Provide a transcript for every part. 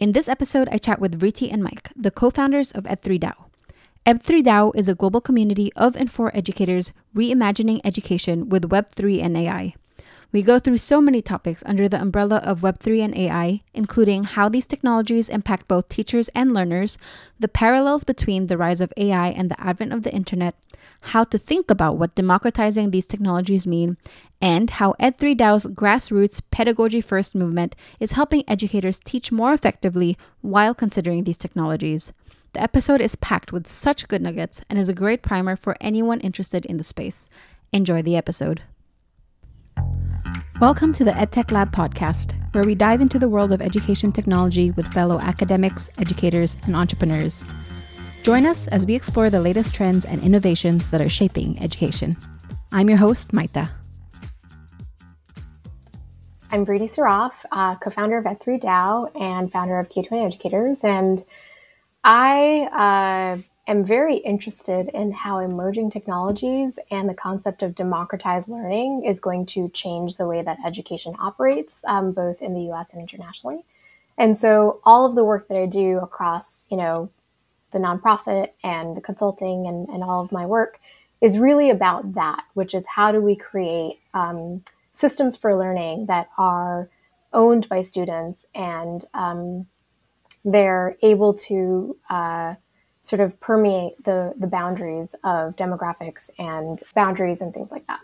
In this episode, I chat with Vriti and Mike, the co founders of Ed3DAO. Ed3DAO is a global community of and for educators reimagining education with Web3 and AI. We go through so many topics under the umbrella of Web3 and AI, including how these technologies impact both teachers and learners, the parallels between the rise of AI and the advent of the internet, how to think about what democratizing these technologies mean, and how Ed3DAO's grassroots pedagogy first movement is helping educators teach more effectively while considering these technologies. The episode is packed with such good nuggets and is a great primer for anyone interested in the space. Enjoy the episode. Welcome to the EdTech Lab podcast, where we dive into the world of education technology with fellow academics, educators, and entrepreneurs. Join us as we explore the latest trends and innovations that are shaping education. I'm your host, Maita. I'm Vriti Saraf, uh, co-founder of Ed3DAO and founder of K20 Educators, and I uh, am very interested in how emerging technologies and the concept of democratized learning is going to change the way that education operates, um, both in the U.S. and internationally. And so, all of the work that I do across, you know, the nonprofit and the consulting and, and all of my work is really about that, which is how do we create um, systems for learning that are owned by students and um, they're able to uh, sort of permeate the, the boundaries of demographics and boundaries and things like that.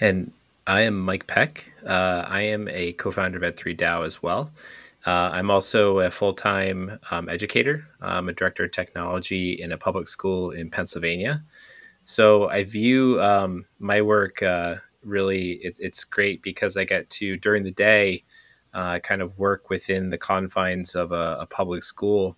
And I am Mike Peck. Uh, I am a co founder of Ed3DAO as well. Uh, I'm also a full time um, educator. I'm a director of technology in a public school in Pennsylvania. So I view um, my work uh, really, it, it's great because I get to, during the day, uh, kind of work within the confines of a, a public school.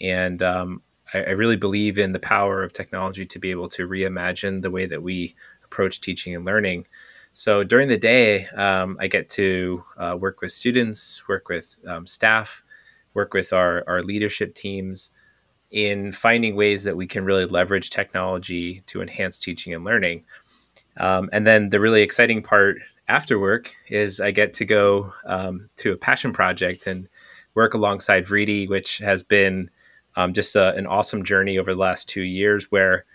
And um, I, I, really believe in the power of technology to be able to reimagine the way that we approach teaching and learning. So during the day, um, I get to uh, work with students, work with um, staff, work with our, our leadership teams in finding ways that we can really leverage technology to enhance teaching and learning. Um, and then the really exciting part after work is I get to go um, to a passion project and work alongside Vriti, which has been um, just a, an awesome journey over the last two years where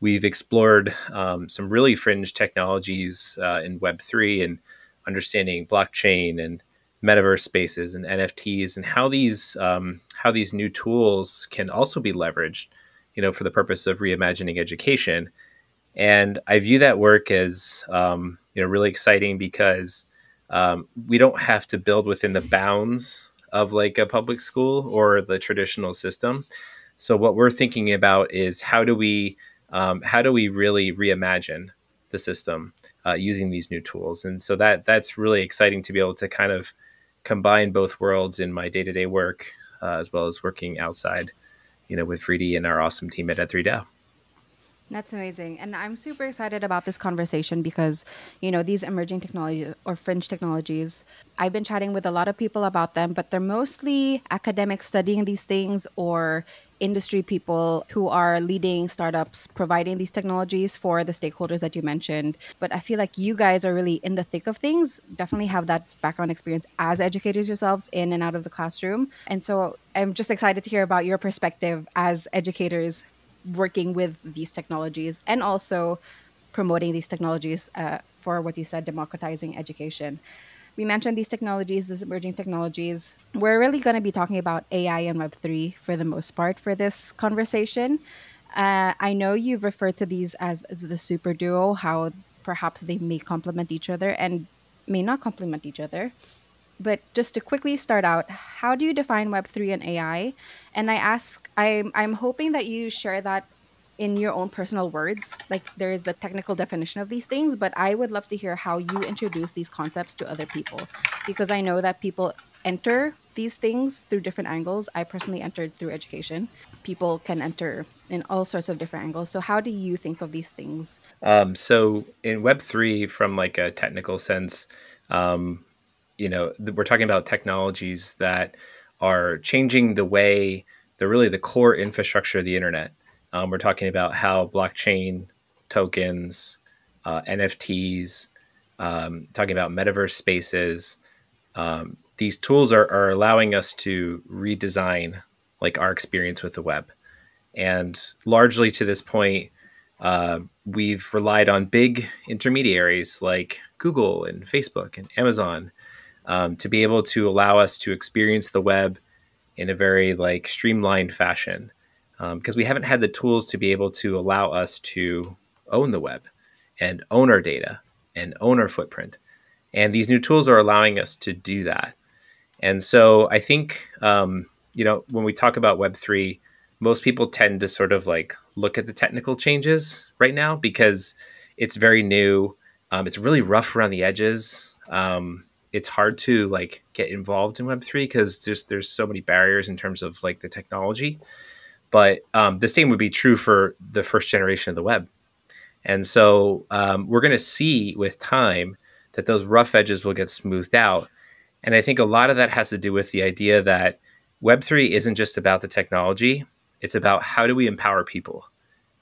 we've explored um, some really fringe technologies uh, in Web3 and understanding blockchain and metaverse spaces and NFTs and how these um, how these new tools can also be leveraged, you know, for the purpose of reimagining education. And I view that work as um, you know really exciting because um, we don't have to build within the bounds of like a public school or the traditional system. So what we're thinking about is how do we um, how do we really reimagine the system uh, using these new tools? And so that that's really exciting to be able to kind of combine both worlds in my day to day work uh, as well as working outside, you know, with Vriti and our awesome team at Ed3DAO. That's amazing. And I'm super excited about this conversation because, you know, these emerging technologies or fringe technologies, I've been chatting with a lot of people about them, but they're mostly academics studying these things or industry people who are leading startups providing these technologies for the stakeholders that you mentioned. But I feel like you guys are really in the thick of things, definitely have that background experience as educators yourselves in and out of the classroom. And so I'm just excited to hear about your perspective as educators working with these technologies and also promoting these technologies uh, for what you said, democratizing education. We mentioned these technologies, these emerging technologies. We're really going to be talking about AI and Web3 for the most part for this conversation. Uh, I know you've referred to these as, as the super duo, how perhaps they may complement each other and may not complement each other. But just to quickly start out, how do you define Web3 and AI? And I ask, I'm, I'm hoping that you share that in your own personal words. Like there is the technical definition of these things, but I would love to hear how you introduce these concepts to other people because I know that people enter these things through different angles. I personally entered through education. People can enter in all sorts of different angles. So how do you think of these things? Um, so in Web3, from like a technical sense, um, you know, we're talking about technologies that are changing the way they're really the core infrastructure of the internet. Um, we're talking about how blockchain tokens, uh, NFTs, um, talking about metaverse spaces, um, these tools are, are allowing us to redesign like our experience with the web. And largely to this point, uh, we've relied on big intermediaries like Google and Facebook and Amazon um, to be able to allow us to experience the web in a very like streamlined fashion because um, we haven't had the tools to be able to allow us to own the web and own our data and own our footprint. And these new tools are allowing us to do that. And so i think um, you know when we talk about web3 most people tend to sort of like look at the technical changes right now because it's very new. Um, it's really rough around the edges. Um, it's hard to like get involved in web3 because there's there's so many barriers in terms of like the technology but um, the same would be true for the first generation of the web. And so um, we're going to see with time that those rough edges will get smoothed out. And i think a lot of that has to do with the idea that web3 isn't just about the technology it's about how do we empower people.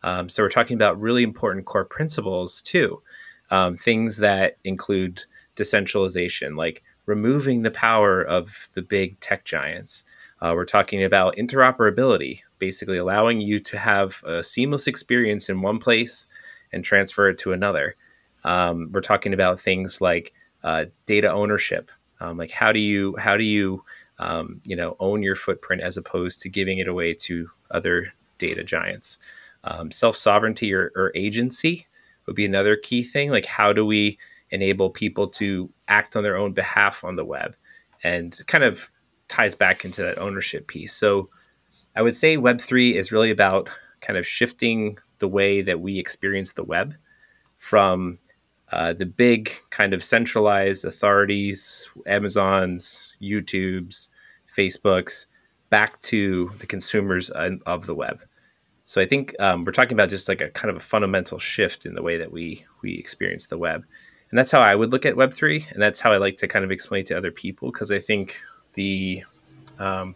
Um, so we're talking about really important core principles too. Um, things that include decentralization, like removing the power of the big tech giants. Uh, we're talking about interoperability, basically allowing you to have a seamless experience in one place and transfer it to another. Um, we're talking about things like uh, data ownership, um, like how do you how do you um, you know own your footprint as opposed to giving it away to other data giants. Um, Self sovereignty or, or agency would be another key thing. Like how do we enable people to act on their own behalf on the web and kind of ties back into that ownership piece. So I would say Web3 is really about kind of shifting the way that we experience the web from uh, the big kind of centralized authorities, Amazon's, YouTube's, Facebook's, back to the consumers of the web. So I think um, we're talking about just like a kind of a fundamental shift in the way that we we experience the web and that's how I would look at Web three, and that's how I like to kind of explain to other people because I think the um,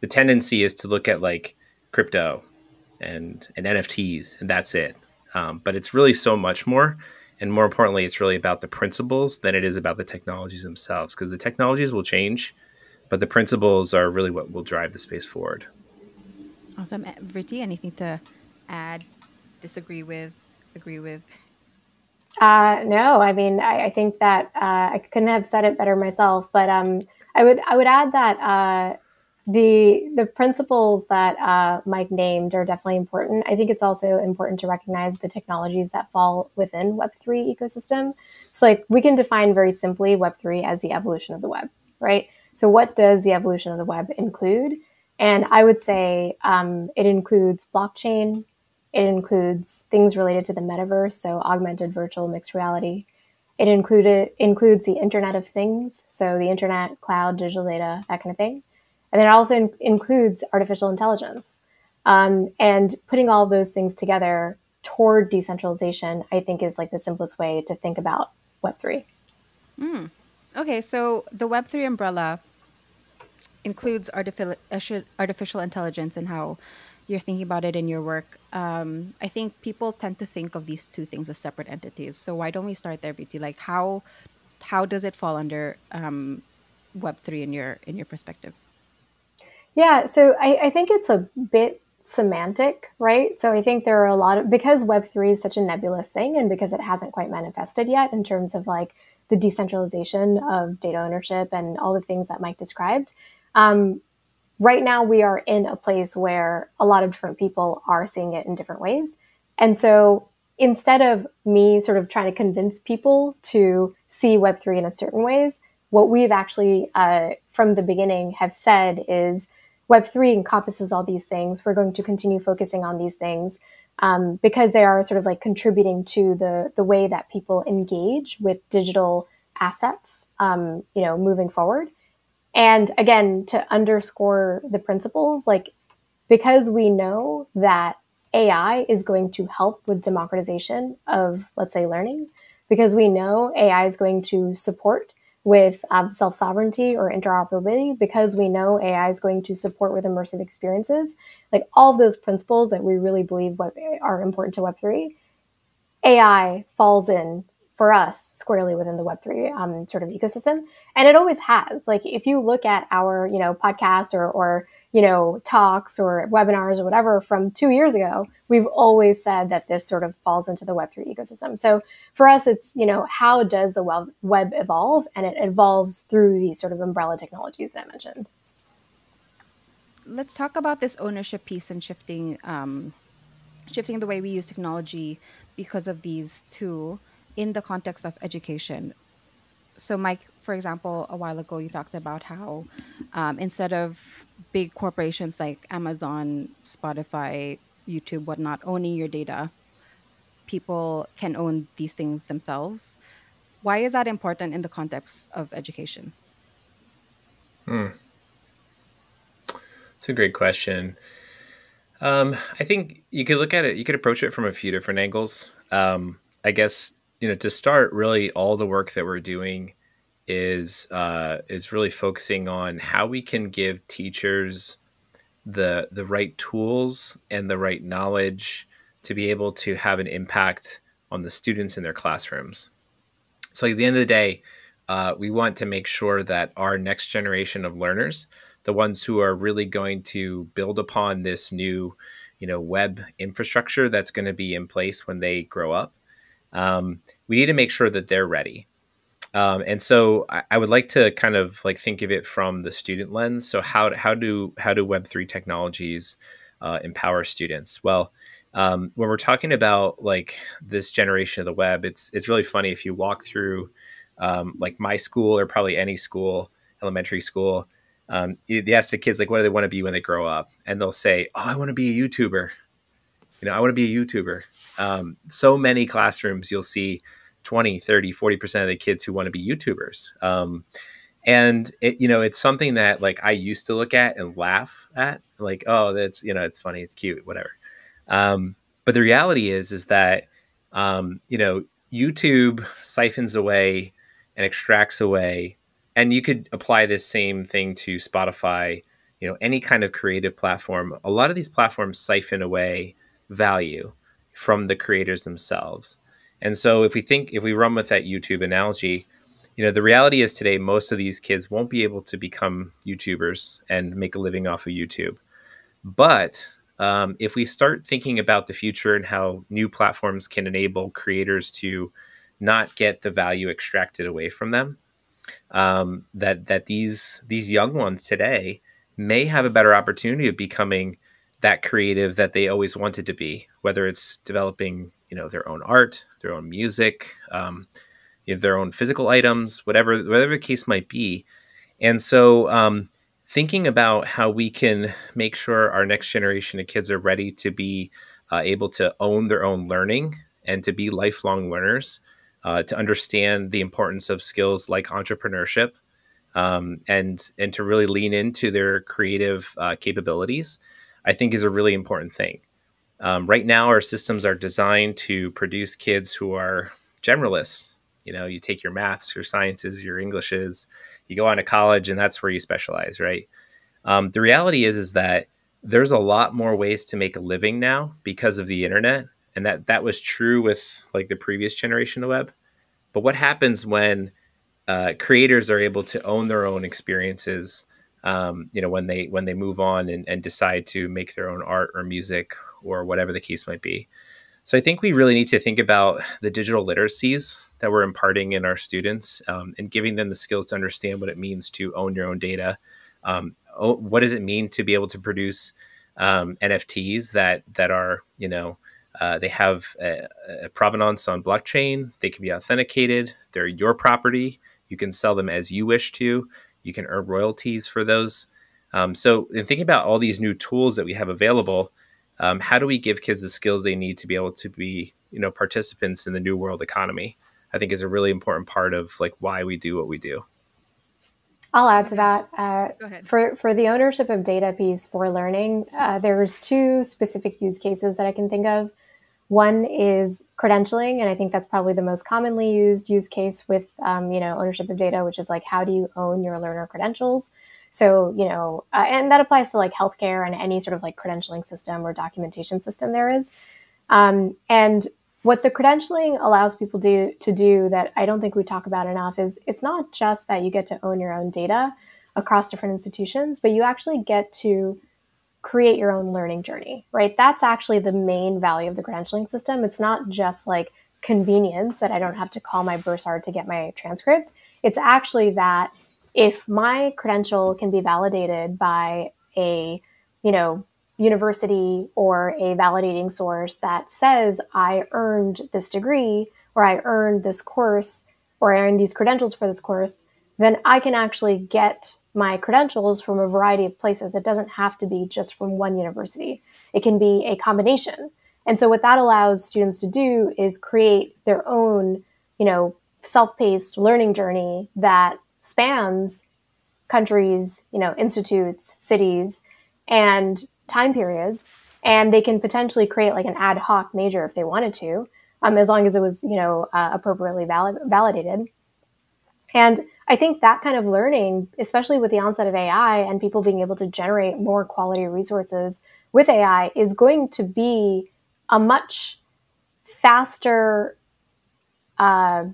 the tendency is to look at like crypto and and NFTs, and that's it. Um, but it's really so much more, and more importantly, it's really about the principles than it is about the technologies themselves. Because the technologies will change, but the principles are really what will drive the space forward. Awesome, Vriti. Anything to add? Disagree with? Agree with? Uh, no, I mean, I, I think that uh, I couldn't have said it better myself. But um, I would I would add that uh, the the principles that uh, Mike named are definitely important. I think it's also important to recognize the technologies that fall within Web three ecosystem. So, like, we can define very simply Web three as the evolution of the web, right? So, what does the evolution of the web include? And I would say um, it includes blockchain, it includes things related to the metaverse, so augmented virtual mixed reality. It included includes the Internet of Things, so the internet, cloud, digital data, that kind of thing. And then it also in- includes artificial intelligence. Um, and putting all those things together toward decentralization, I think, is like the simplest way to think about Web3. Mm. Okay, so the Web3 umbrella includes artificial, artificial intelligence and how you're thinking about it in your work, um, I think people tend to think of these two things as separate entities. So why don't we start there, Vriti? Like how how does it fall under um, Web three in your in your perspective? Yeah, so I, I think it's a bit semantic, right? So I think there are a lot of because Web three is such a nebulous thing, and because it hasn't quite manifested yet in terms of like the decentralization of data ownership and all the things that Mike described. Um, right now we are in a place where a lot of different people are seeing it in different ways. And so instead of me sort of trying to convince people to see Web3 in a certain ways, what we've actually, uh, from the beginning, have said is Web3 encompasses all these things. We're going to continue focusing on these things um, because they are sort of like contributing to the, the way that people engage with digital assets, um, you know, moving forward. And again, to underscore the principles, like because we know that AI is going to help with democratization of, let's say, learning, because we know AI is going to support with um, self sovereignty or interoperability, because we know AI is going to support with immersive experiences, like all of those principles that we really believe what are important to Web3, AI falls in for us squarely within the Web3 um, sort of ecosystem. And it always has. Like if you look at our, you know, podcasts or, or, you know, talks or webinars or whatever from two years ago, we've always said that this sort of falls into the Web3 ecosystem. So for us, it's, you know, how does the web, web evolve? And it evolves through these sort of umbrella technologies that I mentioned. Let's talk about this ownership piece and shifting, um, shifting the way we use technology because of these two in the context of education. So, Mike, for example, a while ago you talked about how um, instead of big corporations like Amazon, Spotify, YouTube, whatnot, owning your data, people can own these things themselves. Why is that important in the context of education? Hmm. It's a great question. Um, I think you could look at it, you could approach it from a few different angles. Um, I guess you know to start really all the work that we're doing is uh, is really focusing on how we can give teachers the the right tools and the right knowledge to be able to have an impact on the students in their classrooms. So at the end of the day, uh, we want to make sure that our next generation of learners, the ones who are really going to build upon this new, you know, web infrastructure that's going to be in place when they grow up, um, we need to make sure that they're ready. Um, and so I, I, would like to kind of like think of it from the student lens. So how how do how do Web three technologies uh, empower students? Well, um, when we're talking about like this generation of the web, it's it's really funny if you walk through um, like my school or probably any school, elementary school. Um, you, you ask the kids like, what do they want to be when they grow up, and they'll say, "Oh, I want to be a YouTuber." You know, I want to be a YouTuber um, so many classrooms you'll see 20 30 40% of the kids who want to be youtubers. Um, and it, you know it's something that like i used to look at and laugh at like oh that's you know it's funny it's cute whatever. Um, but the reality is is that um, you know youtube siphons away and extracts away and you could apply this same thing to spotify you know any kind of creative platform. A lot of these platforms siphon away value from the creators themselves. And so if we think if we run with that YouTube analogy, you know, the reality is today most of these kids won't be able to become YouTubers and make a living off of YouTube. But um, if we start thinking about the future and how new platforms can enable creators to not get the value extracted away from them, um, that that these these young ones today may have a better opportunity of becoming that creative that they always wanted to be, whether it's developing, you know, their own art, their own music, um, you know, their own physical items, whatever whatever the case might be. And so, um, thinking about how we can make sure our next generation of kids are ready to be uh, able to own their own learning and to be lifelong learners, uh, to understand the importance of skills like entrepreneurship, um, and and to really lean into their creative uh, capabilities I think is a really important thing. Um, right now, our systems are designed to produce kids who are generalists. You know, you take your maths, your sciences, your Englishes, you go on to college, and that's where you specialize, right? Um, the reality is, is that there's a lot more ways to make a living now because of the internet, and that that was true with like the previous generation of web. But what happens when uh, creators are able to own their own experiences um, you know when they when they move on and, and decide to make their own art or music or whatever the case might be. So i think we really need to think about the digital literacies that we're imparting in our students um, and giving them the skills to understand what it means to own your own data. Um, what does it mean to be able to produce um, nfts that that are you know uh, they have a, a provenance on blockchain they can be authenticated they're your property you can sell them as you wish to you can earn royalties for those. Um, so, in thinking about all these new tools that we have available, um, how do we give kids the skills they need to be able to be, you know, participants in the new world economy? I think is a really important part of like why we do what we do. I'll add to that. Uh, for for the ownership of data piece for learning, uh, there's two specific use cases that I can think of. One is credentialing, and I think that's probably the most commonly used use case with um, you know ownership of data, which is like how do you own your learner credentials? So you know, uh, and that applies to like healthcare and any sort of like credentialing system or documentation system there is. Um, and what the credentialing allows people do, to do that I don't think we talk about enough is it's not just that you get to own your own data across different institutions, but you actually get to create your own learning journey, right? That's actually the main value of the credentialing system. It's not just like convenience that I don't have to call my bursar to get my transcript. It's actually that if my credential can be validated by a, you know, university or a validating source that says I earned this degree or I earned this course or I earned these credentials for this course, then I can actually get my credentials from a variety of places. It doesn't have to be just from one university. It can be a combination. And so what that allows students to do is create their own, you know, self-paced learning journey that spans countries, you know, institutes, cities, and time periods. And they can potentially create like an ad hoc major if they wanted to, um, as long as it was, you know, uh, appropriately valid- validated. And I think that kind of learning, especially with the onset of AI and people being able to generate more quality resources with AI, is going to be a much faster. Uh,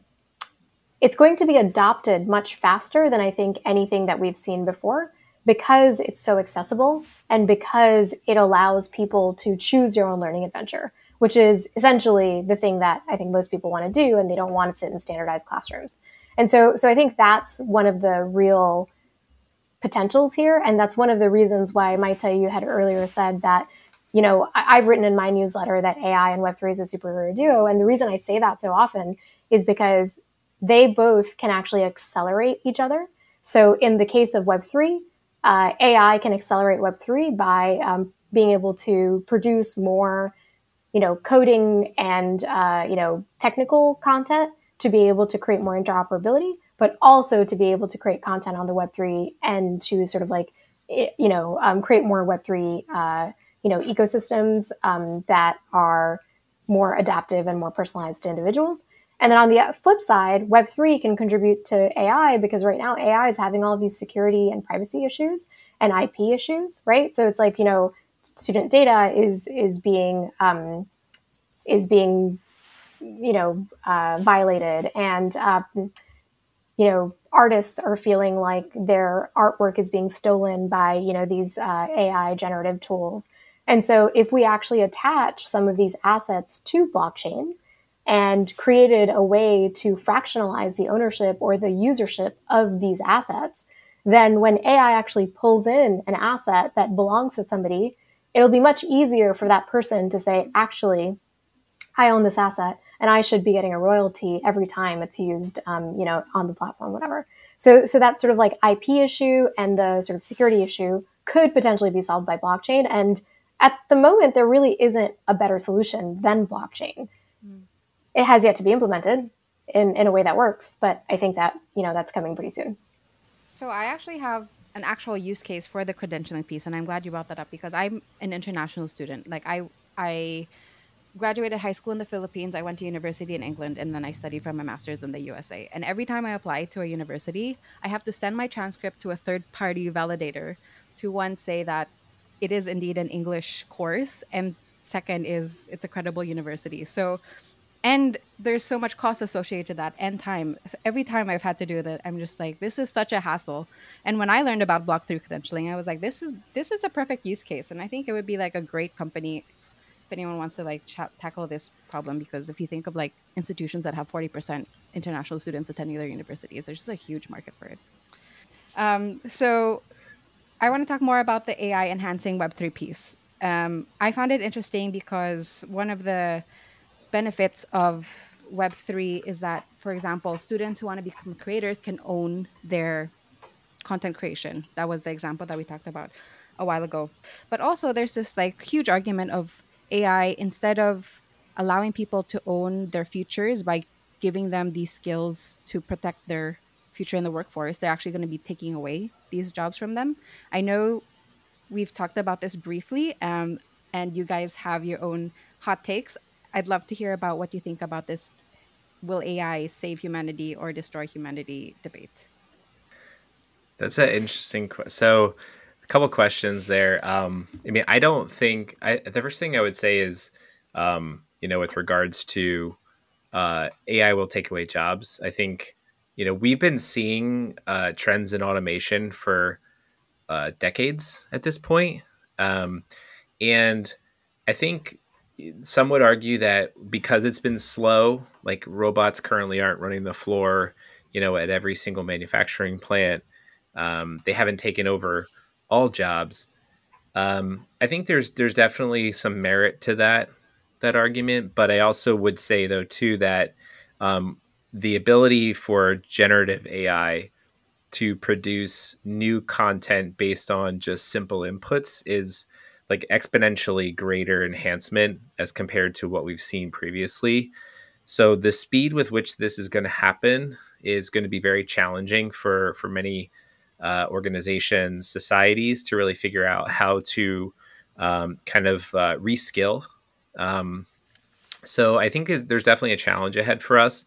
it's going to be adopted much faster than I think anything that we've seen before because it's so accessible and because it allows people to choose your own learning adventure, which is essentially the thing that I think most people want to do and they don't want to sit in standardized classrooms. And so, so I think that's one of the real potentials here. And that's one of the reasons why, Maita, you had earlier said that, you know, I, have written in my newsletter that AI and Web3 is a superhero duo. And the reason I say that so often is because they both can actually accelerate each other. So in the case of Web3, uh, AI can accelerate Web3 by um, being able to produce more, you know, coding and, uh, you know, technical content to be able to create more interoperability, but also to be able to create content on the Web3 and to sort of like, you know, um, create more Web3, uh, you know, ecosystems um, that are more adaptive and more personalized to individuals. And then on the flip side, Web3 can contribute to AI because right now AI is having all these security and privacy issues and IP issues, right? So it's like, you know, student data is is being um, is being you know, uh, violated, and um, you know, artists are feeling like their artwork is being stolen by you know these uh, AI generative tools. And so, if we actually attach some of these assets to blockchain and created a way to fractionalize the ownership or the usership of these assets, then when AI actually pulls in an asset that belongs to somebody, it'll be much easier for that person to say, actually, I own this asset and I should be getting a royalty every time it's used, um, you know, on the platform, whatever. So, so that sort of like IP issue and the sort of security issue could potentially be solved by blockchain. And at the moment, there really isn't a better solution than blockchain. Mm. It has yet to be implemented in, in a way that works, but I think that, you know, that's coming pretty soon. So I actually have an actual use case for the credentialing piece, and I'm glad you brought that up because I'm an international student. Like I, I graduated high school in the Philippines. I went to university in England, and then I studied for my master's in the USA. And every time I apply to a university, I have to send my transcript to a third party validator to one say that it is indeed an English course, and second is it's a credible university. So, and there's so much cost associated to that and time. So every time I've had to do that, I'm just like, this is such a hassle. And when I learned about block through credentialing, I was like, this is this is the perfect use case, and I think it would be like a great company if anyone wants to like tackle this problem because if you think of like institutions that have 40% international students attending their universities there's just a huge market for it. Um, so i want to talk more about the ai enhancing web3 piece. Um, i found it interesting because one of the benefits of web3 is that for example students who want to become creators can own their content creation. That was the example that we talked about a while ago. But also there's this like huge argument of AI, instead of allowing people to own their futures by giving them these skills to protect their future in the workforce, they're actually going to be taking away these jobs from them. I know we've talked about this briefly, um, and you guys have your own hot takes. I'd love to hear about what you think about this will AI save humanity or destroy humanity debate. That's an interesting question. So, couple questions there. Um, I mean, I don't think I, the first thing I would say is um, you know, with regards to uh, AI will take away jobs. I think, you know, we've been seeing uh, trends in automation for uh, decades at this point. Um, and I think some would argue that because it's been slow, like robots currently aren't running the floor, you know, at every single manufacturing plant. Um, they haven't taken over all jobs. Um, I think there's there's definitely some merit to that that argument, but I also would say though too that um, the ability for generative AI to produce new content based on just simple inputs is like exponentially greater enhancement as compared to what we've seen previously. So the speed with which this is going to happen is going to be very challenging for for many uh, organizations, societies to really figure out how to um, kind of uh, reskill. Um, so I think there's definitely a challenge ahead for us.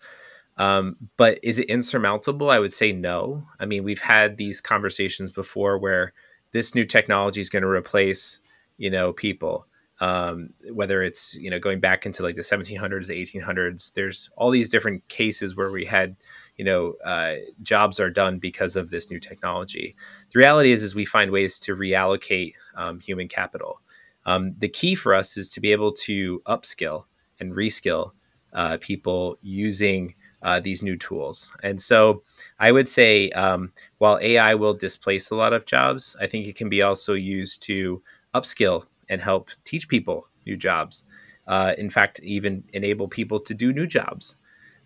Um, but is it insurmountable? I would say no. I mean, we've had these conversations before where this new technology is going to replace, you know, people. Um, whether it's you know going back into like the 1700s, the 1800s, there's all these different cases where we had you know uh, jobs are done because of this new technology. The reality is, is we find ways to reallocate um, human capital. Um, the key for us is to be able to upskill and reskill uh, people using uh, these new tools. And so I would say um, while AI will displace a lot of jobs, I think it can be also used to upskill and help teach people new jobs. Uh, in fact, even enable people to do new jobs.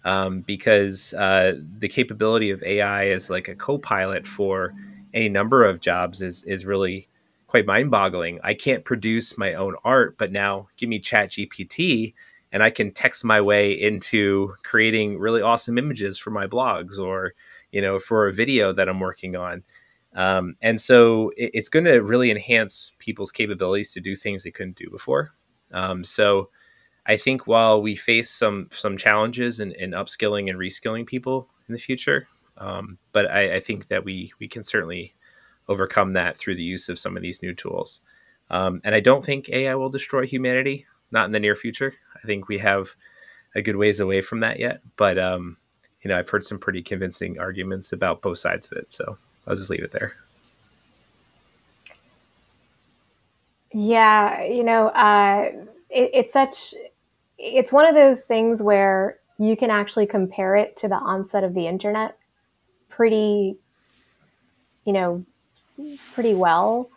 Um, because uh, the capability of AI as like a co-pilot for any number of jobs is is really quite mind-boggling. I can't produce my own art, but now give me Chat GPT and I can text my way into creating really awesome images for my blogs or you know for a video that I'm working on. Um, and so it, it's going to really enhance people's capabilities to do things they couldn't do before. Um, so I think while we face some some challenges in, in upskilling and reskilling people in the future, um, but I, I, think that we we can certainly overcome that through the use of some of these new tools. Um, and I don't think AI will destroy humanity, not in the near future. I think we have a good ways away from that yet. But um, you know, I've heard some pretty convincing arguments about both sides of it. So I'll just leave it there. Yeah, you know, uh, it, it's such it's one of those things where you can actually compare it to the onset of the internet pretty you know pretty well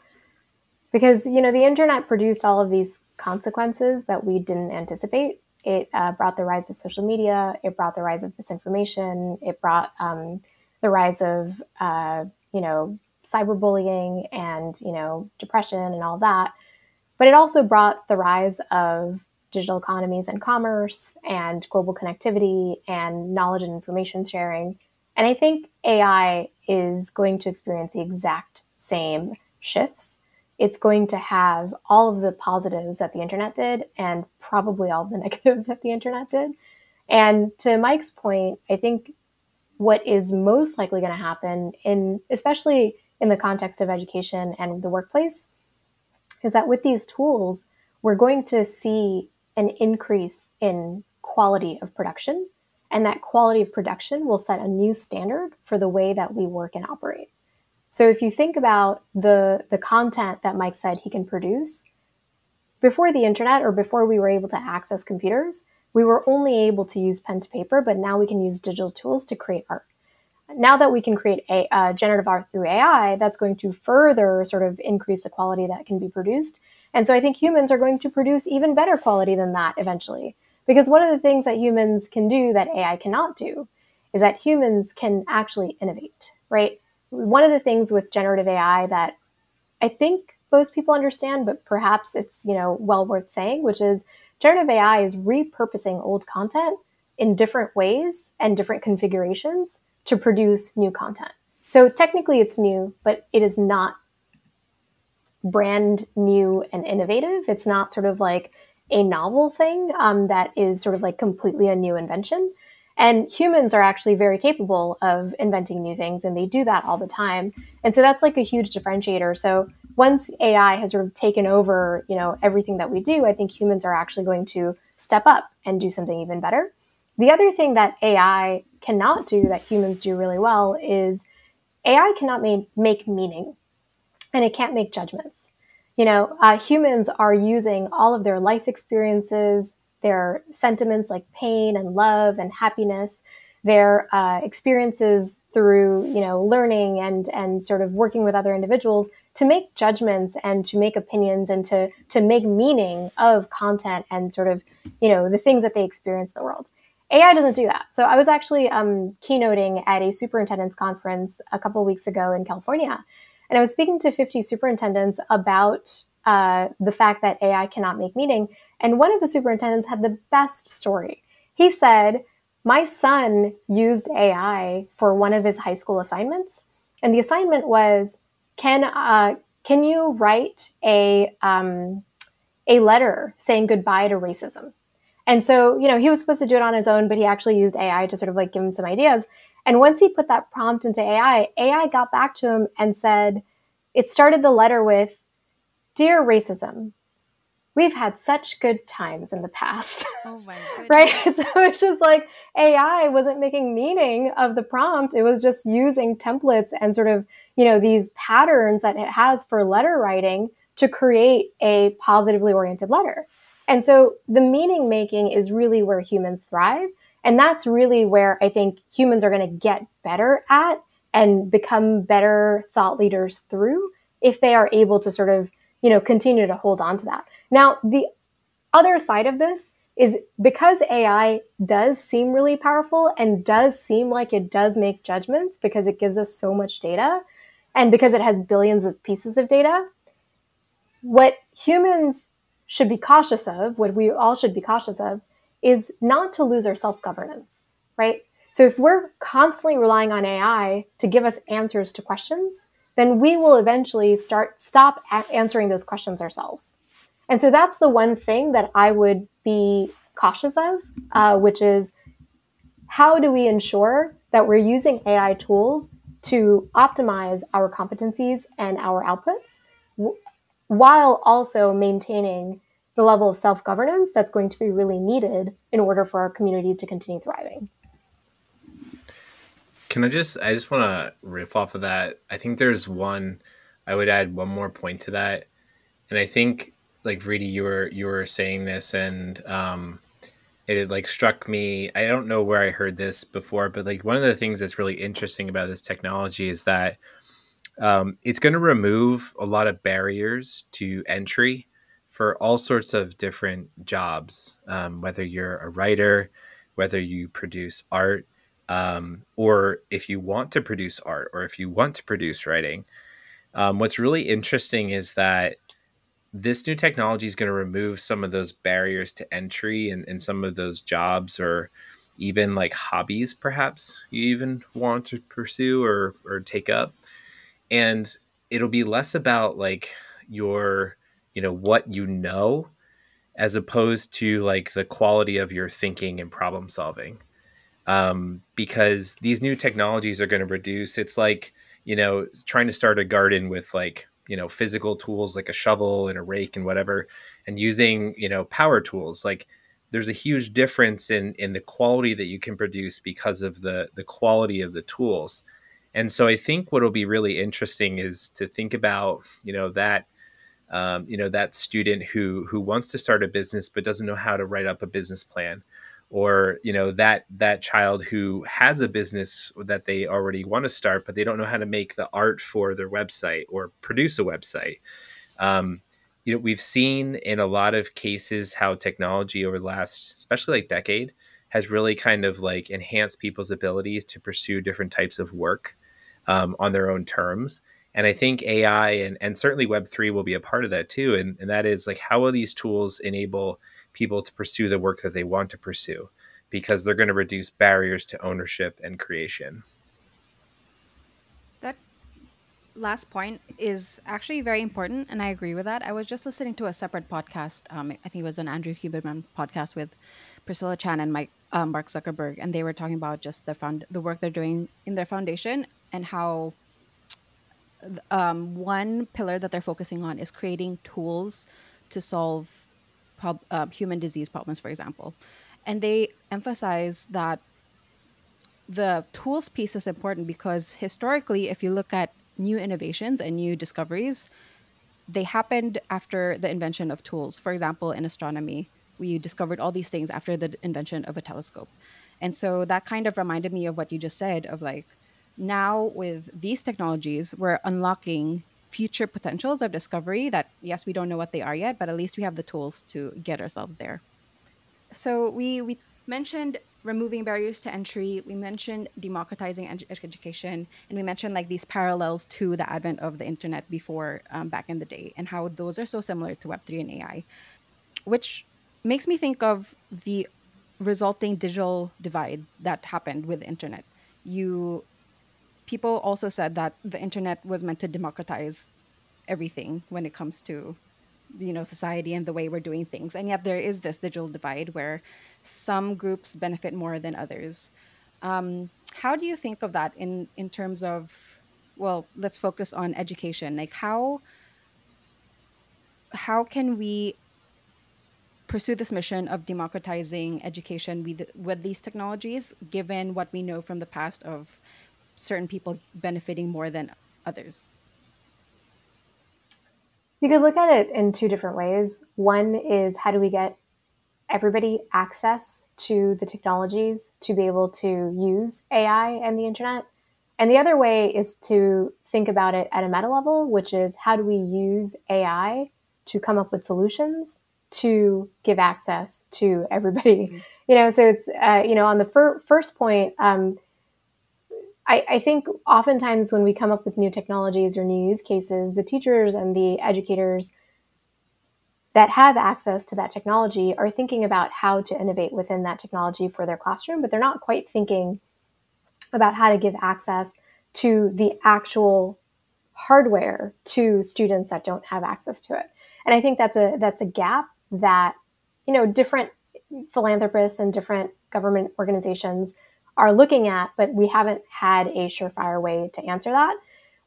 because you know the internet produced all of these consequences that we didn't anticipate. It uh, brought the rise of social media. It brought the rise of misinformation. It brought um, the rise of, uh, you know, cyberbullying and, you know, depression and all that. But it also brought the rise of digital economies and commerce and global connectivity and knowledge and information sharing. And I think AI is going to experience the exact same shifts it's going to have all of the positives that the internet did and probably all the negatives that the internet did. And to Mike's point, I think what is most likely going to happen in especially in the context of education and the workplace is that with these tools, we're going to see an increase in quality of production. And that quality of production will set a new standard for the way that we work and operate. So if you think about the the content that Mike said he can produce, before the internet or before we were able to access computers, we were only able to use pen to paper, but now we can use digital tools to create art. Now that we can create a uh, generative art through AI, that's going to further sort of increase the quality that can be produced. And so I think humans are going to produce even better quality than that eventually. Because one of the things that humans can do that AI cannot do is that humans can actually innovate, right? one of the things with generative AI that I think most people understand, but perhaps it's you know well worth saying, which is generative AI is repurposing old content in different ways and different configurations to produce new content. So technically it's new, but it is not brand new and innovative. It's not sort of like a novel thing um, that is sort of like completely a new invention. And humans are actually very capable of inventing new things and they do that all the time. And so that's like a huge differentiator. So once AI has sort of taken over, you know, everything that we do, I think humans are actually going to step up and do something even better. The other thing that AI cannot do that humans do really well is AI cannot make, make meaning and it can't make judgments. You know, uh, humans are using all of their life experiences, their sentiments like pain and love and happiness, their uh, experiences through, you know, learning and and sort of working with other individuals to make judgments and to make opinions and to to make meaning of content and sort of, you know, the things that they experience in the world. AI doesn't do that. So I was actually um, keynoting at a superintendent's conference a couple weeks ago in California, and I was speaking to 50 superintendents about uh, the fact that AI cannot make meaning. And one of the superintendents had the best story. He said, My son used AI for one of his high school assignments. And the assignment was, Can, uh, can you write a, um, a letter saying goodbye to racism? And so, you know, he was supposed to do it on his own, but he actually used AI to sort of like give him some ideas. And once he put that prompt into AI, AI got back to him and said, it started the letter with, Dear racism, we've had such good times in the past. Oh my right? So it's just like AI wasn't making meaning of the prompt. It was just using templates and sort of, you know, these patterns that it has for letter writing to create a positively oriented letter. And so the meaning making is really where humans thrive. And that's really where I think humans are going to get better at and become better thought leaders through if they are able to sort of, you know, continue to hold on to that. Now, the other side of this is because AI does seem really powerful and does seem like it does make judgments because it gives us so much data and because it has billions of pieces of data, what humans should be cautious of, what we all should be cautious of, is not to lose our self governance, right? So if we're constantly relying on AI to give us answers to questions, then we will eventually start stop answering those questions ourselves. And so that's the one thing that I would be cautious of, uh, which is how do we ensure that we're using AI tools to optimize our competencies and our outputs while also maintaining the level of self governance that's going to be really needed in order for our community to continue thriving. Can I just, I just want to riff off of that. I think there's one, I would add one more point to that. And I think, like, Vriti, you were, you were saying this and, um, it like struck me i don't know where i heard this before but like one of the things that's really interesting about this technology is that um, it's going to remove a lot of barriers to entry for all sorts of different jobs, um, whether you're a writer, whether you produce art, um, or if you want to produce art, or if you want to produce writing. Um, what's really interesting is that this new technology is going to remove some of those barriers to entry and, and some of those jobs or even like hobbies perhaps you even want to pursue or, or take up and it'll be less about like your you know what you know as opposed to like the quality of your thinking and problem solving. Um, because these new technologies are going to reduce. It's like you know trying to start a garden with like you know physical tools like a shovel and a rake and whatever and using you know power tools. Like there's a huge difference in in the quality that you can produce because of the the quality of the tools. And so i think what will be really interesting is to think about you know that um, you know that student who who wants to start a business but doesn't know how to write up a business plan. Or you know that that child who has a business that they already want to start but they don't know how to make the art for their website or produce a website. Um, you know we've seen in a lot of cases how technology over the last especially like decade has really kind of like enhanced people's abilities to pursue different types of work um, on their own terms and I think AI and, and certainly Web3 will be a part of that too. And, and that is like, how will these tools enable people to pursue the work that they want to pursue? Because they're going to reduce barriers to ownership and creation. That last point is actually very important. And I agree with that. I was just listening to a separate podcast. Um, I think it was an Andrew Huberman podcast with Priscilla Chan and Mike, um, Mark Zuckerberg. And they were talking about just the, found, the work they're doing in their foundation and how um, one pillar that they're focusing on is creating tools to solve prob- uh, human disease problems, for example. And they emphasize that the tools piece is important because historically, if you look at new innovations and new discoveries, they happened after the invention of tools. For example, in astronomy, we discovered all these things after the invention of a telescope. And so that kind of reminded me of what you just said of like now with these technologies, we're unlocking future potentials of discovery that yes, we don't know what they are yet, but at least we have the tools to get ourselves there. So we we mentioned removing barriers to entry. We mentioned democratizing ed- education, and we mentioned like these parallels to the advent of the internet before um, back in the day, and how those are so similar to Web three and AI, which makes me think of the resulting digital divide that happened with the internet. You people also said that the internet was meant to democratize everything when it comes to you know society and the way we're doing things. And yet there is this digital divide where some groups benefit more than others. Um, how do you think of that in in terms of well let's focus on education. Like how how can we pursue this mission of democratizing education with, with these technologies given what we know from the past of certain people benefiting more than others You could look at it in two different ways. One is how do we get everybody access to the technologies to be able to use AI and the internet? And the other way is to think about it at a meta level, which is how do we use AI to come up with solutions to give access to everybody? Mm-hmm. You know, so it's, uh, you know, on the fir- first point, um, I, I, think oftentimes when we come up with new technologies or new use cases, the teachers and the educators that have access to that technology are thinking about how to innovate within that technology for their classroom, but they're not quite thinking about how to give access to the actual hardware to students that don't have access to it. And I think that's a that's a gap that you know different philanthropists and different government organizations are looking at, but we haven't had a surefire way to answer that.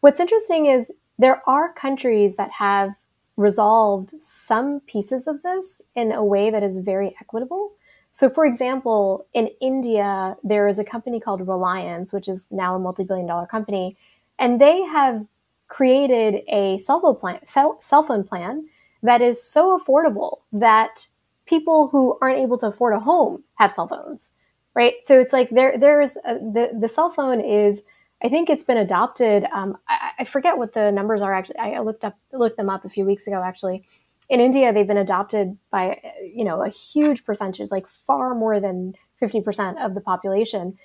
What's interesting is there are countries that have resolved some pieces of this in a way that is very equitable. So, for example, in India, there is a company called Reliance, which is now a multi billion dollar company, and they have created a cell phone plan, cell, cell phone plan that is so affordable that people who aren't able to afford a home have cell phones right? So it's like there there is a, the the cell phone is I think it's been adopted. Um, I, I, forget what the numbers are actually. I looked up looked them up a few weeks ago actually. In India, they've been adopted by you know a huge percentage, like far more than fifty percent of the population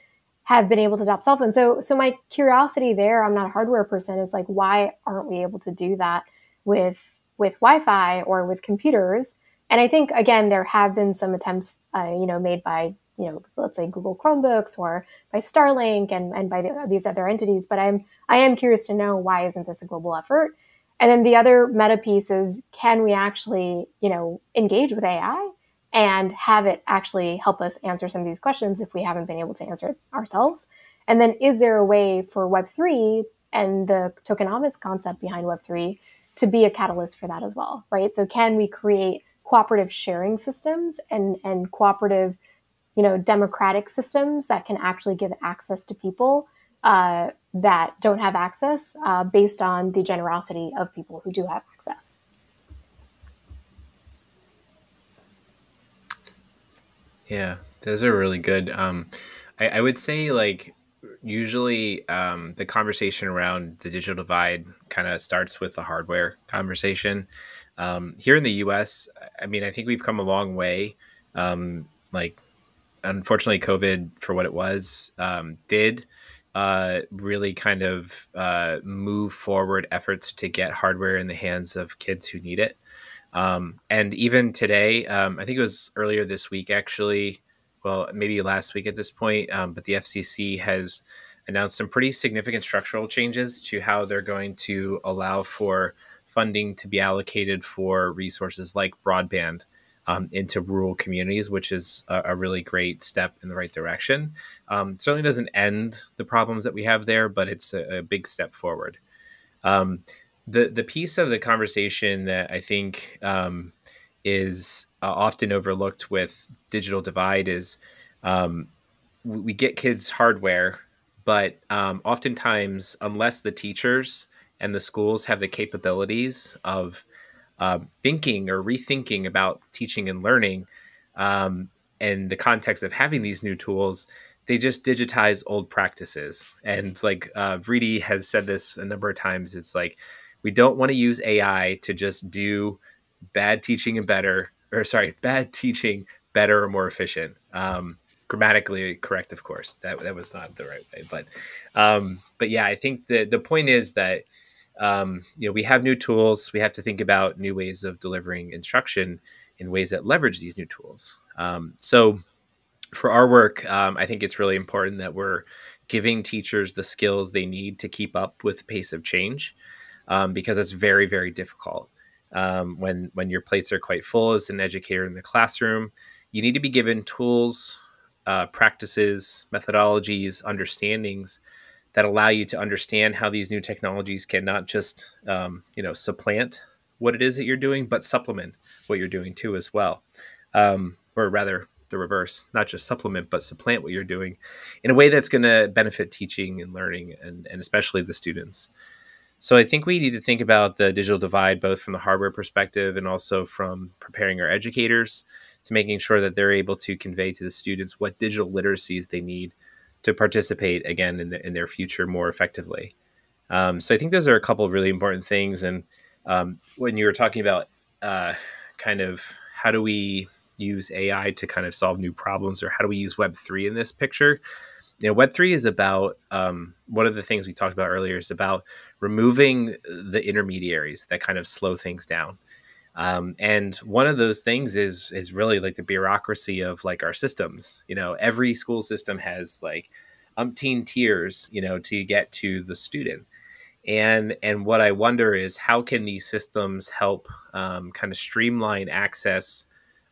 have been able to adopt cell phones. So so my curiosity there, I'm not a hardware person, is like why aren't we able to do that with with Wi-Fi or with computers? And I think again there have been some attempts, uh, you know, made by you know, let's say Google Chromebooks or by Starlink and, and by the, these other entities. But I'm I am curious to know why isn't this a global effort? And then the other meta piece is can we actually, you know, engage with AI and have it actually help us answer some of these questions if we haven't been able to answer it ourselves? And then is there a way for Web3 and the tokenomics concept behind Web3 to be a catalyst for that as well, right? So can we create cooperative sharing systems and, and cooperative you know, democratic systems that can actually give access to people uh, that don't have access uh, based on the generosity of people who do have access. Yeah, those are really good. Um, I, I would say like usually um, the conversation around the digital divide kind of starts with the hardware conversation. Um, here in the U.S., I mean, I think we've come a long way. Um, like unfortunately, COVID, for what it was, um, did uh, really kind of uh, move forward efforts to get hardware in the hands of kids who need it. Um, and even today, um, I think it was earlier this week, actually, well, maybe last week at this point, um, but the FCC has announced some pretty significant structural changes to how they're going to allow for funding to be allocated for resources like broadband um, into rural communities, which is a, a, really great step in the right direction. Um, certainly doesn't end the problems that we have there, but it's a, a big step forward. Um, the the piece of the conversation that I think um, is uh, often overlooked with digital divide is um, we get kids hardware, but um, oftentimes, unless the teachers and the schools have the capabilities of uh, thinking or rethinking about teaching and learning, um, and the context of having these new tools, they just digitize old practices. And like uh, Vriti has said this a number of times, it's like we don't want to use AI to just do bad teaching and better, or sorry, bad teaching better or more efficient. Um, grammatically correct, of course. That that was not the right way, but um, but yeah, I think the the point is that um, you know we have new tools. We have to think about new ways of delivering instruction in ways that leverage these new tools. Um, so for our work, um, I think it's really important that we're giving teachers the skills they need to keep up with the pace of change, um, because it's very very difficult. Um, when when your plates are quite full as an educator in the classroom, you need to be given tools, uh, practices, methodologies, understandings that allow you to understand how these new technologies can not just um, you know supplant what it is that you're doing, but supplement what you're doing too as well, um, or rather the reverse, not just supplement, but supplant what you're doing in a way that's going to benefit teaching and learning, and, and especially the students. So I think we need to think about the digital divide both from the hardware perspective and also from preparing our educators to making sure that they're able to convey to the students what digital literacies they need to participate again in, the, in their future more effectively. Um, so I think those are a couple of really important things. And um, when you were talking about uh, kind of how do we use AI to kind of solve new problems, or how do we use Web three in this picture? You know, Web three is about um, one of the things we talked about earlier is about removing the intermediaries that kind of slow things down. Um, and one of those things is is really like the bureaucracy of like our systems. You know, every school system has like umpteen tiers, you know, to get to the student. And and what I wonder is how can these systems help um, kind of streamline access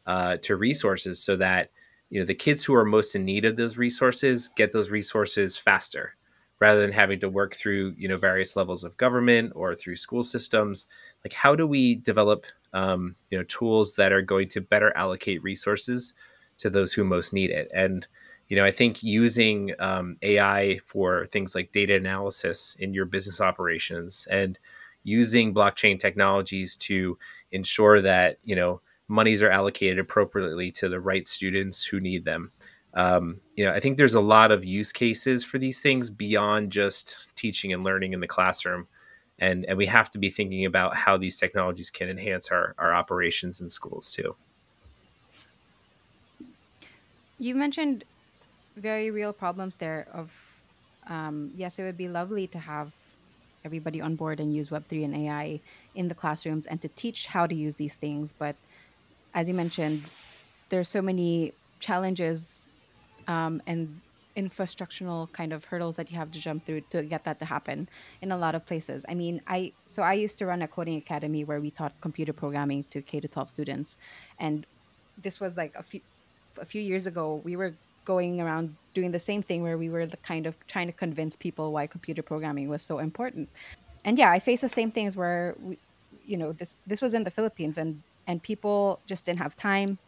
uh, to resources so that you know the kids who are most in need of those resources get those resources faster rather than having to work through you know various levels of government or through school systems like how do we develop um, you know tools that are going to better allocate resources to those who most need it. And you know i think using um, ai for things like data analysis in your business operations and using blockchain technologies to ensure that you know monies are allocated appropriately to the right students who need them. Um, you know i think there's a lot of use cases for these things beyond just teaching and learning in the classroom and and we have to be thinking about how these technologies can enhance our our operations in schools too. You mentioned very real problems there. Of um, yes, it would be lovely to have everybody on board and use Web three and AI in the classrooms and to teach how to use these things. But as you mentioned, there's so many challenges um, and infrastructural kind of hurdles that you have to jump through to get that to happen in a lot of places. I mean, I so I used to run a coding academy where we taught computer programming to K to 12 students and this was like a few a few years ago we were going around doing the same thing where we were the kind of trying to convince people why computer programming was so important. And yeah, I faced the same things where we, you know, this this was in the Philippines and and people just didn't have time.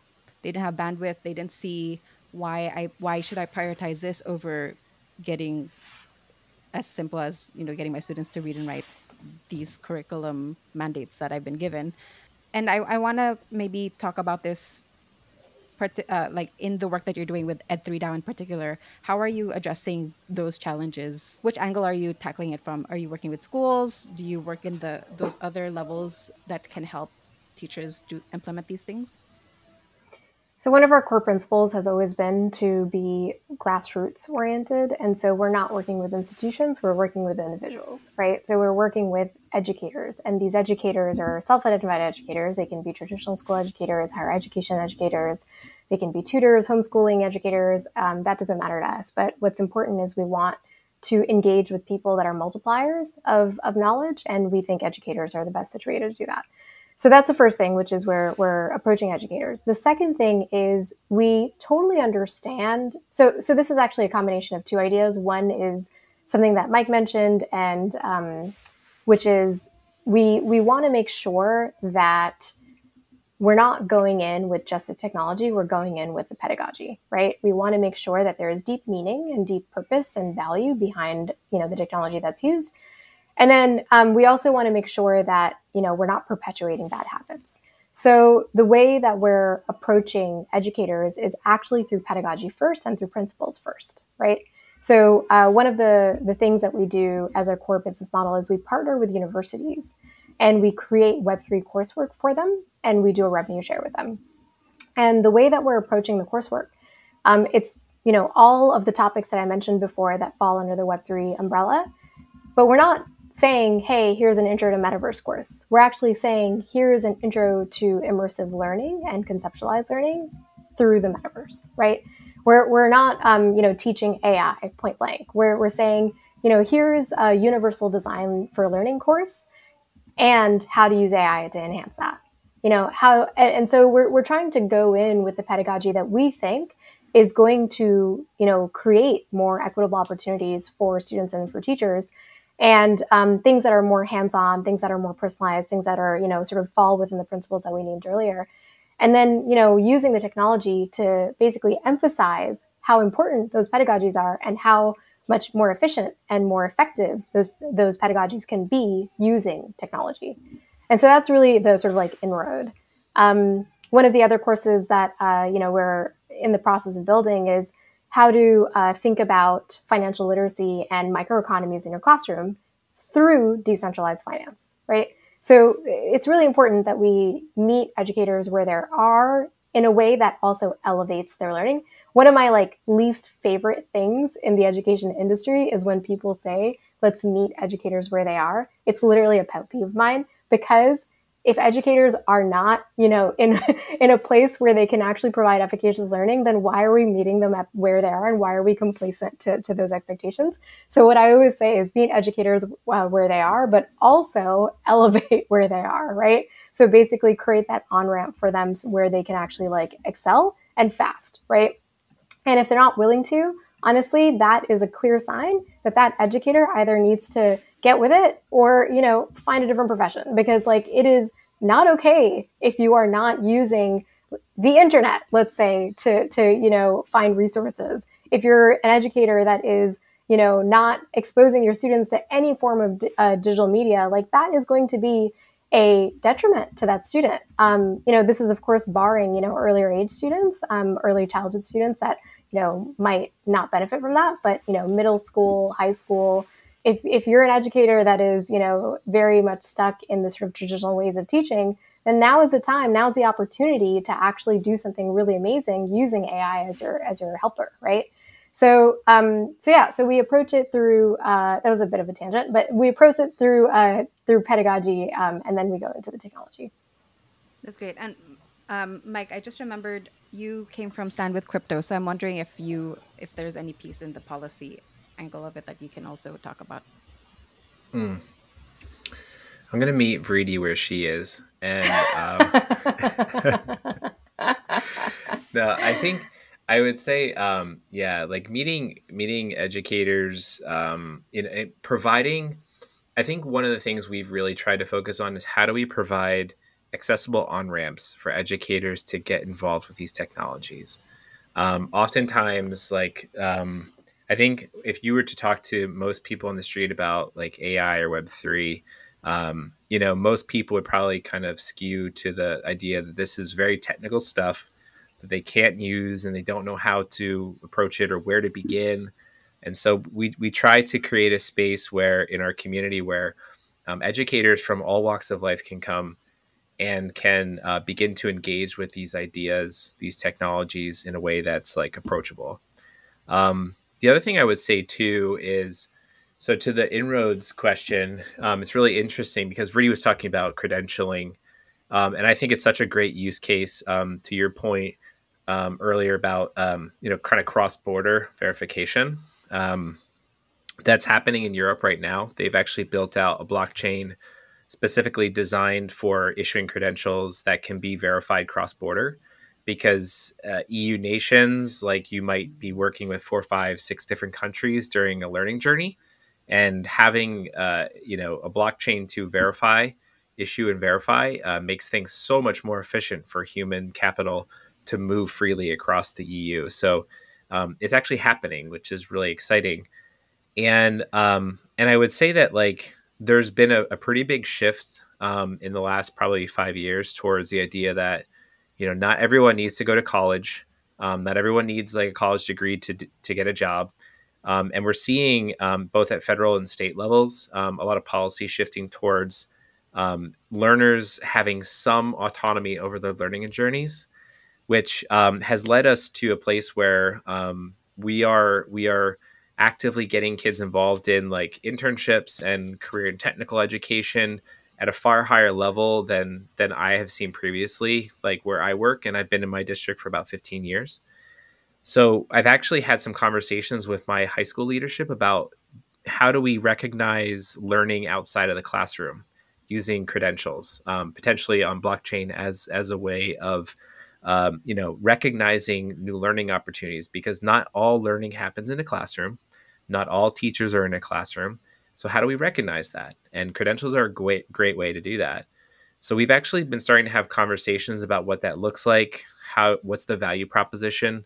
They didn't have bandwidth. They didn't see why I why should I prioritize this over getting as simple as you know getting my students to read and write these curriculum mandates that I've been given, and I, I want to maybe talk about this. Uh, like in the work that you're doing with Ed3DAO in particular, how are you addressing those challenges? Which angle are you tackling it from? Are you working with schools? Do you work in the those other levels that can help teachers do implement these things? So, one of our core principles has always been to be grassroots oriented. And so, we're not working with institutions, we're working with individuals, right? So, we're working with educators, and these educators are self identified educators. They can be traditional school educators, higher education educators, they can be tutors, homeschooling educators. Um, that doesn't matter to us. But what's important is we want to engage with people that are multipliers of, of knowledge, and we think educators are the best situated to do that. So that's the first thing, which is where we're approaching educators. The second thing is we totally understand. So, so this is actually a combination of two ideas. One is something that Mike mentioned, and um, which is we we want to make sure that we're not going in with just the technology we're going in with the pedagogy right we want to make sure that there is deep meaning and deep purpose and value behind you know the technology that's used and then um, we also want to make sure that you know we're not perpetuating bad habits so the way that we're approaching educators is actually through pedagogy first and through principles first right so uh, one of the the things that we do as our core business model is we partner with universities and we create Web3 coursework for them and we do a revenue share with them. And the way that we're approaching the coursework, um, it's you know all of the topics that I mentioned before that fall under the Web3 umbrella, but we're not saying, hey, here's an intro to metaverse course. We're actually saying, here's an intro to immersive learning and conceptualized learning through the metaverse, right? We're, we're not, um, you know, teaching AI point blank. We're, we're saying, you know, here's a universal design for learning course and how to use AI to enhance that. You know, how, and, and so we're, we're trying to go in with the pedagogy that we think is going to, you know, create more equitable opportunities for students and for teachers and um, things that are more hands-on, things that are more personalized, things that are, you know, sort of fall within the principles that we named earlier. And then, you know, using the technology to basically emphasize how important those pedagogies are and how much more efficient and more effective those those pedagogies can be using technology. And so that's really the sort of like inroad. Um, one of the other courses that uh, you know we're in the process of building is how to uh, think about financial literacy and microeconomies in your classroom through decentralized finance, right? So it's really important that we meet educators where they are in a way that also elevates their learning one of my like least favorite things in the education industry is when people say, let's meet educators where they are. It's literally a pet peeve of mine because if educators are not, you know, in in a place where they can actually provide efficacious learning, then why are we meeting them at where they are, and why are we complacent to, to those expectations? So what I always say is meet educators uh, where they are, but also elevate where they are, right? So basically, create that on ramp for them where they can actually like excel and fast, right? And if they're not willing to, honestly, that is a clear sign that that educator either needs to get with it or, you know, find a different profession because like it is not okay if you are not using the internet, let's say, to, to, you know, find resources. If you're an educator that is, you know, not exposing your students to any form of uh, digital media, like that is going to be a detriment to that student. Um, you know, this is of course barring you know earlier age students, um, early childhood students that you know might not benefit from that but you know middle school high school if, if you're an educator that is you know very much stuck in the sort of traditional ways of teaching then now is the time now is the opportunity to actually do something really amazing using ai as your as your helper right? So um, so yeah so we approach it through uh, that was a bit of a tangent but we approach it through uh, through pedagogy um, and then we go into the technology. That's great. And um, Mike, I just remembered you came from Stand with Crypto, so I'm wondering if you if there's any piece in the policy angle of it that you can also talk about. Hmm. I'm gonna meet Vriti where she is, and um, no, I think I would say, um, yeah, like meeting meeting educators, um, in, in providing. I think one of the things we've really tried to focus on is how do we provide accessible on ramps for educators to get involved with these technologies. Um, oftentimes, like um, I think if you were to talk to most people on the street about like AI or Web three, um, you know, most people would probably kind of skew to the idea that this is very technical stuff that they can't use and they don't know how to approach it or where to begin. And so we we try to create a space where in our community where um, educators from all walks of life can come and can uh, begin to engage with these ideas, these technologies in a way that's like approachable. Um, the other thing I would say too is so to the inroads question, um, it's really interesting because Vriti was talking about credentialing, um, and I think it's such a great use case. Um, to your point um, earlier about um, you know kind of cross border verification, that's happening in Europe right now. They've actually built out a blockchain specifically designed for issuing credentials that can be verified cross border because uh, EU nations, like you might be working with four, five, six different countries during a learning journey. and having uh, you know a blockchain to verify, issue, and verify uh, makes things so much more efficient for human capital to move freely across the EU. So um, it's actually happening, which is really exciting. And um, and I would say that like there's been a, a pretty big shift um, in the last probably five years towards the idea that you know not everyone needs to go to college, um, not everyone needs like a college degree to to get a job. Um, and we're seeing um, both at federal and state levels um, a lot of policy shifting towards um, learners having some autonomy over their learning and journeys, which has led us to a place where we are we are actively getting kids involved in like internships and career and technical education at a far higher level than than I have seen previously, like where I work, and I've been in my district for about 15 years. So I've actually had some conversations with my high school leadership about how do we recognize learning outside of the classroom using credentials, um, potentially on blockchain as as a way of um, you know recognizing new learning opportunities because not all learning happens in a classroom, not all teachers are in a classroom. So how do we recognize that? And credentials are a great great way to do that. So we've actually been starting to have conversations about what that looks like, how what's the value proposition,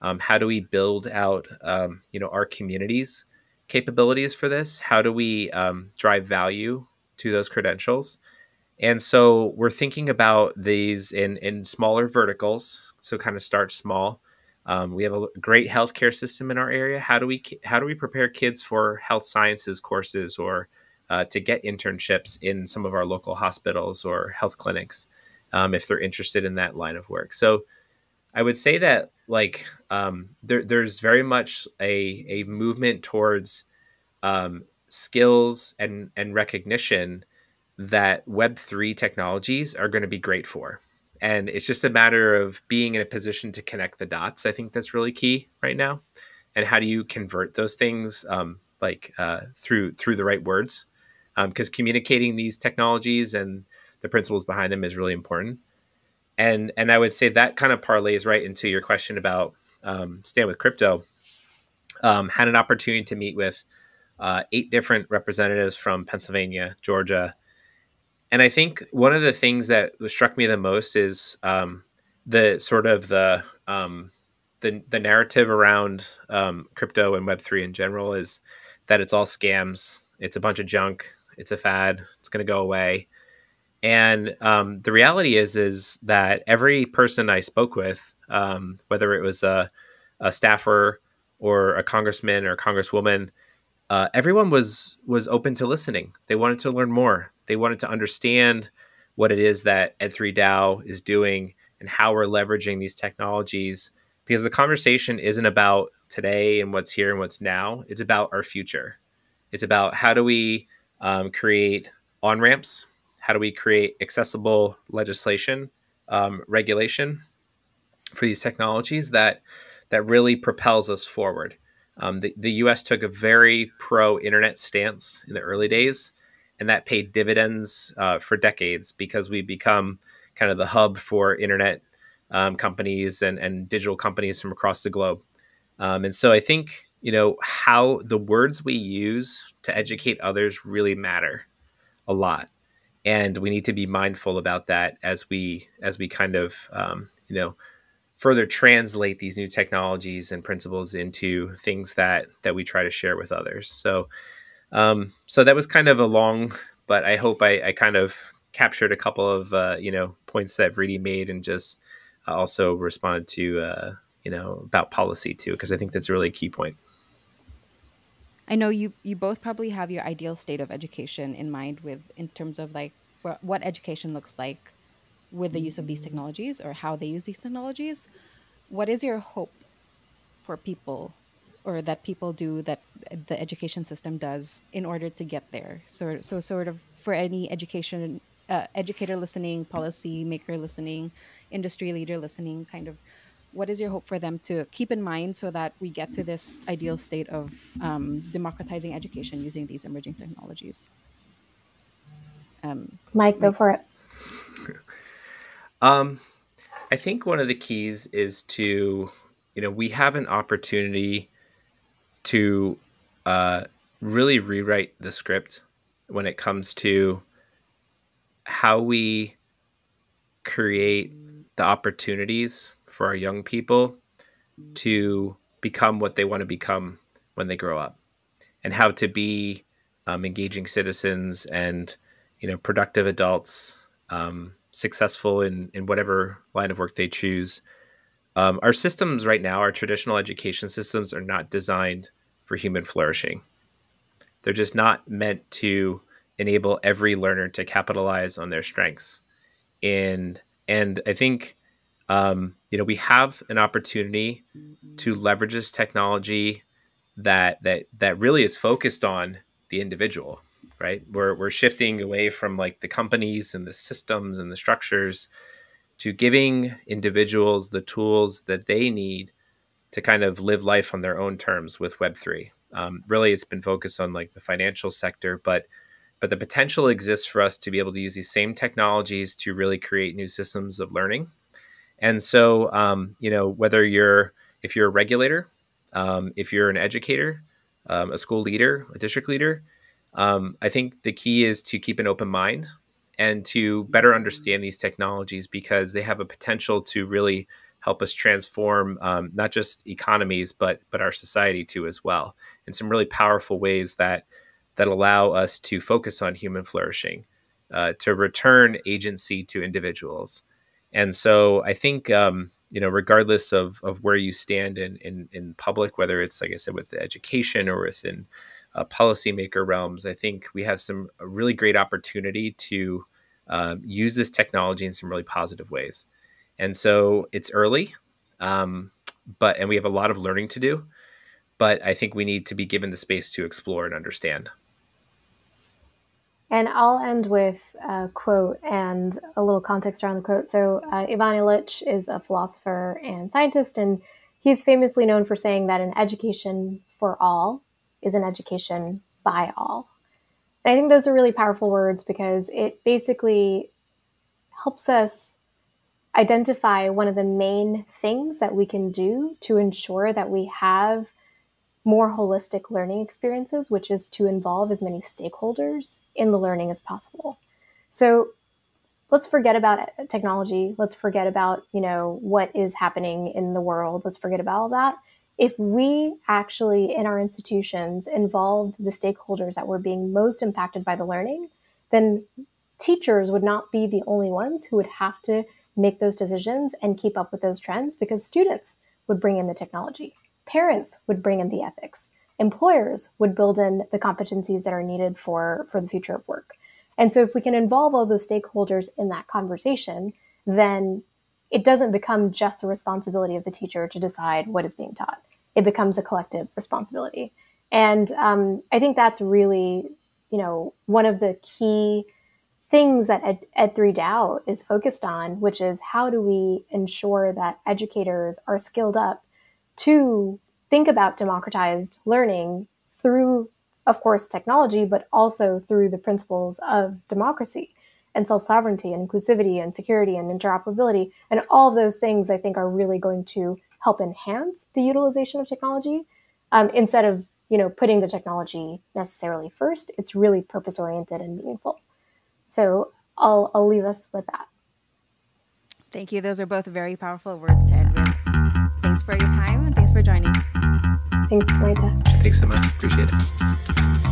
um, how do we build out um, you know our communities capabilities for this? How do we um, drive value to those credentials? And so we're thinking about these in in smaller verticals. So kind of start small. Um, we have a great healthcare system in our area. How do we how do we prepare kids for health sciences courses or uh, to get internships in some of our local hospitals or health clinics um, if they're interested in that line of work? So I would say that like um, there, there's very much a a movement towards um, skills and and recognition that Web3 technologies are going to be great for. And it's just a matter of being in a position to connect the dots. I think that's really key right now. And how do you convert those things um, like uh, through through the right words? Because um, communicating these technologies and the principles behind them is really important. And and I would say that kind of parlays right into your question about um, stand with crypto. Um, had an opportunity to meet with uh, eight different representatives from Pennsylvania, Georgia, and I think one of the things that struck me the most is um, the sort of the um, the the narrative around um, crypto and Web three in general is that it's all scams. It's a bunch of junk. It's a fad. It's going to go away. And um, the reality is is that every person I spoke with, um, whether it was a, a staffer or a congressman or a congresswoman, uh, everyone was was open to listening. They wanted to learn more. They wanted to understand what it is that Ed3 DAO is doing and how we're leveraging these technologies because the conversation isn't about today and what's here and what's now. It's about our future. It's about how do we um, create on ramps? How do we create accessible legislation, um, regulation for these technologies that that really propels us forward? Um, the, the US took a very pro internet stance in the early days and that paid dividends uh, for decades because we become kind of the hub for internet um, companies and, and digital companies from across the globe. Um, and so I think you know how the words we use to educate others really matter a lot, and we need to be mindful about that as we as we kind of um, you know further translate these new technologies and principles into things that that we try to share with others. So um, so that was kind of a long, but I hope I, I kind of captured a couple of uh, you know points that Vriti made and just uh, also responded to uh, you know about policy too because I think that's really a really key point. I know you you both probably have your ideal state of education in mind with in terms of like what education looks like with the use of these technologies or how they use these technologies. What is your hope for people or that people do that the education system does in order to get there. So, so sort of for any education uh, educator listening, policy maker listening, industry leader listening, kind of what is your hope for them to keep in mind so that we get to this ideal state of um, democratizing education using these emerging technologies? Um, Mike, go for it. um, I think one of the keys is to, you know, we have an opportunity to uh, really rewrite the script when it comes to how we create the opportunities for our young people to become what they want to become when they grow up and how to be um, engaging citizens and you know productive adults um, successful in in whatever line of work they choose um, our systems right now our traditional education systems are not designed for human flourishing. They're just not meant to enable every learner to capitalize on their strengths. And and i think um, you know we have an opportunity to leverage this technology that that that really is focused on the individual right? We're, we're shifting away from like the companies and the systems and the structures to giving individuals the tools that they need to kind of live life on their own terms with web3 um, really it's been focused on like the financial sector but but the potential exists for us to be able to use these same technologies to really create new systems of learning. And so um, you know whether you're if you're a regulator um, if you're an educator, um, a school leader, a district leader, um, I think the key is to keep an open mind and to better understand these technologies because they have a potential to really help us transform um, not just economies but but our society too as well in some really powerful ways that that allow us to focus on human flourishing, uh, to return agency to individuals. And so I think um, you know, regardless of, of where you stand in, in, in public, whether it's, like I said, with education or within uh, policymaker realms, I think we have some really great opportunity to um, use this technology in some really positive ways. And so it's early, um, but, and we have a lot of learning to do, but I think we need to be given the space to explore and understand. And I'll end with a quote and a little context around the quote. So, uh, Ivan Illich is a philosopher and scientist, and he's famously known for saying that an education for all is an education by all. And I think those are really powerful words because it basically helps us identify one of the main things that we can do to ensure that we have more holistic learning experiences, which is to involve as many stakeholders in the learning as possible. So let's forget about technology. Let's forget about, you know, what is happening in the world. Let's forget about all that. If we actually in our institutions involved the stakeholders that were being most impacted by the learning, then teachers would not be the only ones who would have to make those decisions and keep up with those trends because students would bring in the technology. Parents would bring in the ethics. Employers would build in the competencies that are needed for, for the future of work. And so if we can involve all those stakeholders in that conversation, then it doesn't become just a responsibility of the teacher to decide what is being taught. It becomes a collective responsibility. And um, I think that's really, you know, one of the key things that Ed, Ed3 DAO is focused on, which is how do we ensure that educators are skilled up to think about democratized learning through, of course, technology, but also through the principles of democracy and self sovereignty and inclusivity and security and interoperability. And all of those things I think are really going to help enhance the utilization of technology um, instead of you know putting the technology necessarily first. It's really purpose oriented and meaningful. So I'll, I'll leave us with that. Thank you. Those are both very powerful words to end with. Thanks for your time and thanks for joining. Thanks, Maita. Thanks so much. Appreciate it.